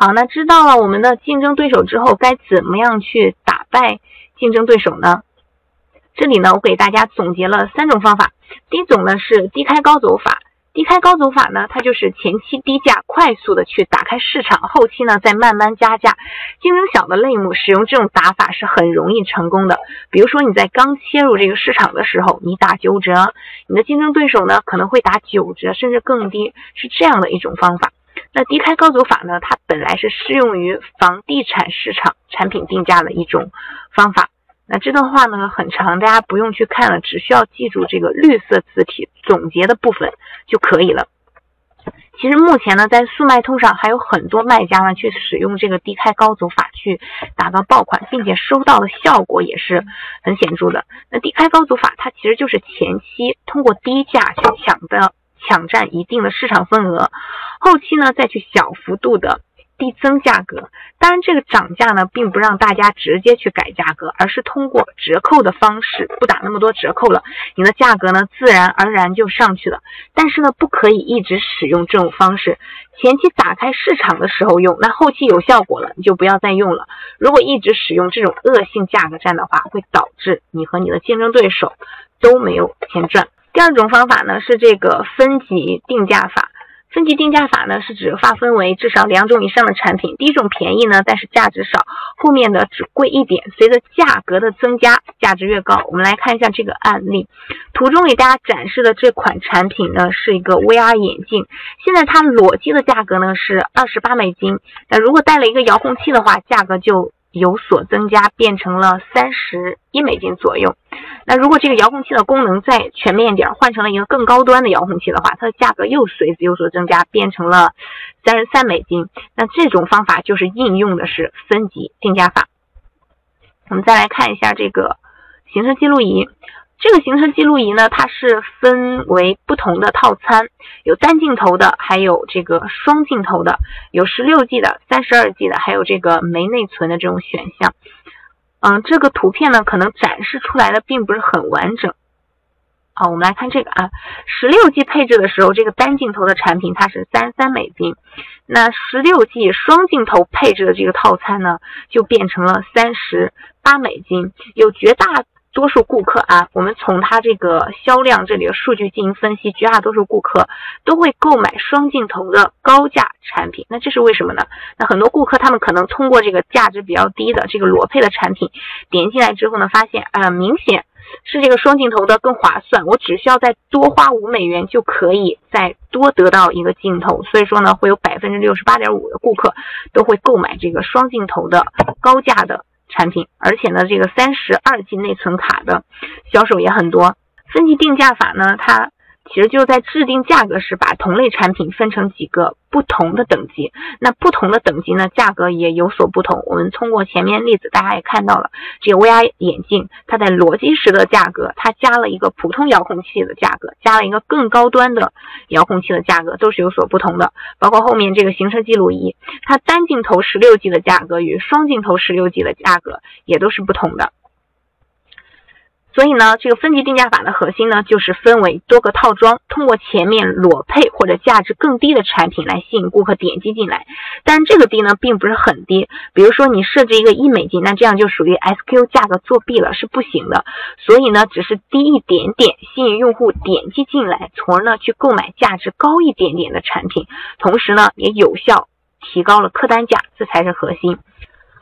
好，那知道了我们的竞争对手之后，该怎么样去打败竞争对手呢？这里呢，我给大家总结了三种方法。第一种呢是低开高走法。低开高走法呢，它就是前期低价快速的去打开市场，后期呢再慢慢加价。竞争小的类目使用这种打法是很容易成功的。比如说你在刚切入这个市场的时候，你打九折，你的竞争对手呢可能会打九折甚至更低，是这样的一种方法。那低开高走法呢，它本来是适用于房地产市场产品定价的一种方法。那这段话呢很长，大家不用去看了，只需要记住这个绿色字体总结的部分就可以了。其实目前呢，在速卖通上还有很多卖家呢去使用这个低开高走法去打造爆款，并且收到的效果也是很显著的。那低开高走法它其实就是前期通过低价去抢的抢占一定的市场份额，后期呢再去小幅度的。递增价格，当然这个涨价呢，并不让大家直接去改价格，而是通过折扣的方式，不打那么多折扣了，你的价格呢，自然而然就上去了。但是呢，不可以一直使用这种方式，前期打开市场的时候用，那后期有效果了，你就不要再用了。如果一直使用这种恶性价格战的话，会导致你和你的竞争对手都没有钱赚。第二种方法呢，是这个分级定价法。分级定价法呢，是指划分为至少两种以上的产品。第一种便宜呢，但是价值少；后面的只贵一点。随着价格的增加，价值越高。我们来看一下这个案例，图中给大家展示的这款产品呢，是一个 VR 眼镜。现在它裸机的价格呢是二十八美金，那如果带了一个遥控器的话，价格就。有所增加，变成了三十一美金左右。那如果这个遥控器的功能再全面一点，换成了一个更高端的遥控器的话，它的价格又随之有所增加，变成了三十三美金。那这种方法就是应用的是分级定价法。我们再来看一下这个行车记录仪。这个行车记录仪呢，它是分为不同的套餐，有单镜头的，还有这个双镜头的，有十六 G 的、三十二 G 的，还有这个没内存的这种选项。嗯，这个图片呢，可能展示出来的并不是很完整。好，我们来看这个啊，十六 G 配置的时候，这个单镜头的产品它是三三美金，那十六 G 双镜头配置的这个套餐呢，就变成了三十八美金，有绝大。多数顾客啊，我们从它这个销量这里的数据进行分析，绝大多数顾客都会购买双镜头的高价产品。那这是为什么呢？那很多顾客他们可能通过这个价值比较低的这个裸配的产品点进来之后呢，发现啊，明显是这个双镜头的更划算，我只需要再多花五美元就可以再多得到一个镜头。所以说呢，会有百分之六十八点五的顾客都会购买这个双镜头的高价的。产品，而且呢，这个三十二 G 内存卡的销售也很多。分级定价法呢，它。其实就在制定价格时，把同类产品分成几个不同的等级。那不同的等级呢，价格也有所不同。我们通过前面例子，大家也看到了，这个 VR 眼镜，它在裸机时的价格，它加了一个普通遥控器的价格，加了一个更高端的遥控器的价格，都是有所不同的。包括后面这个行车记录仪，它单镜头十六 G 的价格与双镜头十六 G 的价格也都是不同的。所以呢，这个分级定价法的核心呢，就是分为多个套装，通过前面裸配或者价值更低的产品来吸引顾客点击进来。但这个低呢，并不是很低。比如说你设置一个一美金，那这样就属于 SQ 价格作弊了，是不行的。所以呢，只是低一点点，吸引用户点击进来，从而呢去购买价值高一点点的产品，同时呢也有效提高了客单价，这才是核心。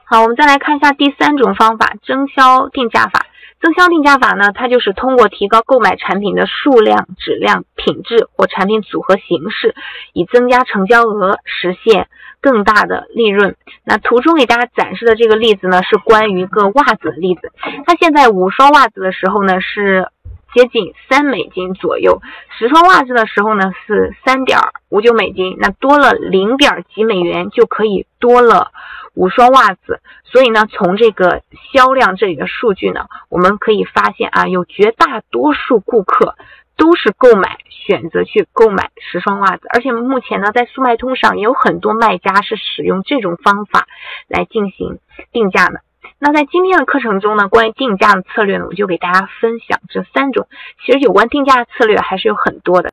好，我们再来看一下第三种方法——增销定价法。增销定价法呢，它就是通过提高购买产品的数量、质量、品质或产品组合形式，以增加成交额，实现更大的利润。那图中给大家展示的这个例子呢，是关于一个袜子的例子。它现在五双袜子的时候呢，是接近三美金左右；十双袜子的时候呢，是三点五九美金。那多了零点几美元，就可以多了。五双袜子，所以呢，从这个销量这里的数据呢，我们可以发现啊，有绝大多数顾客都是购买选择去购买十双袜子，而且目前呢，在速卖通上也有很多卖家是使用这种方法来进行定价的。那在今天的课程中呢，关于定价的策略呢，我就给大家分享这三种。其实有关定价的策略还是有很多的。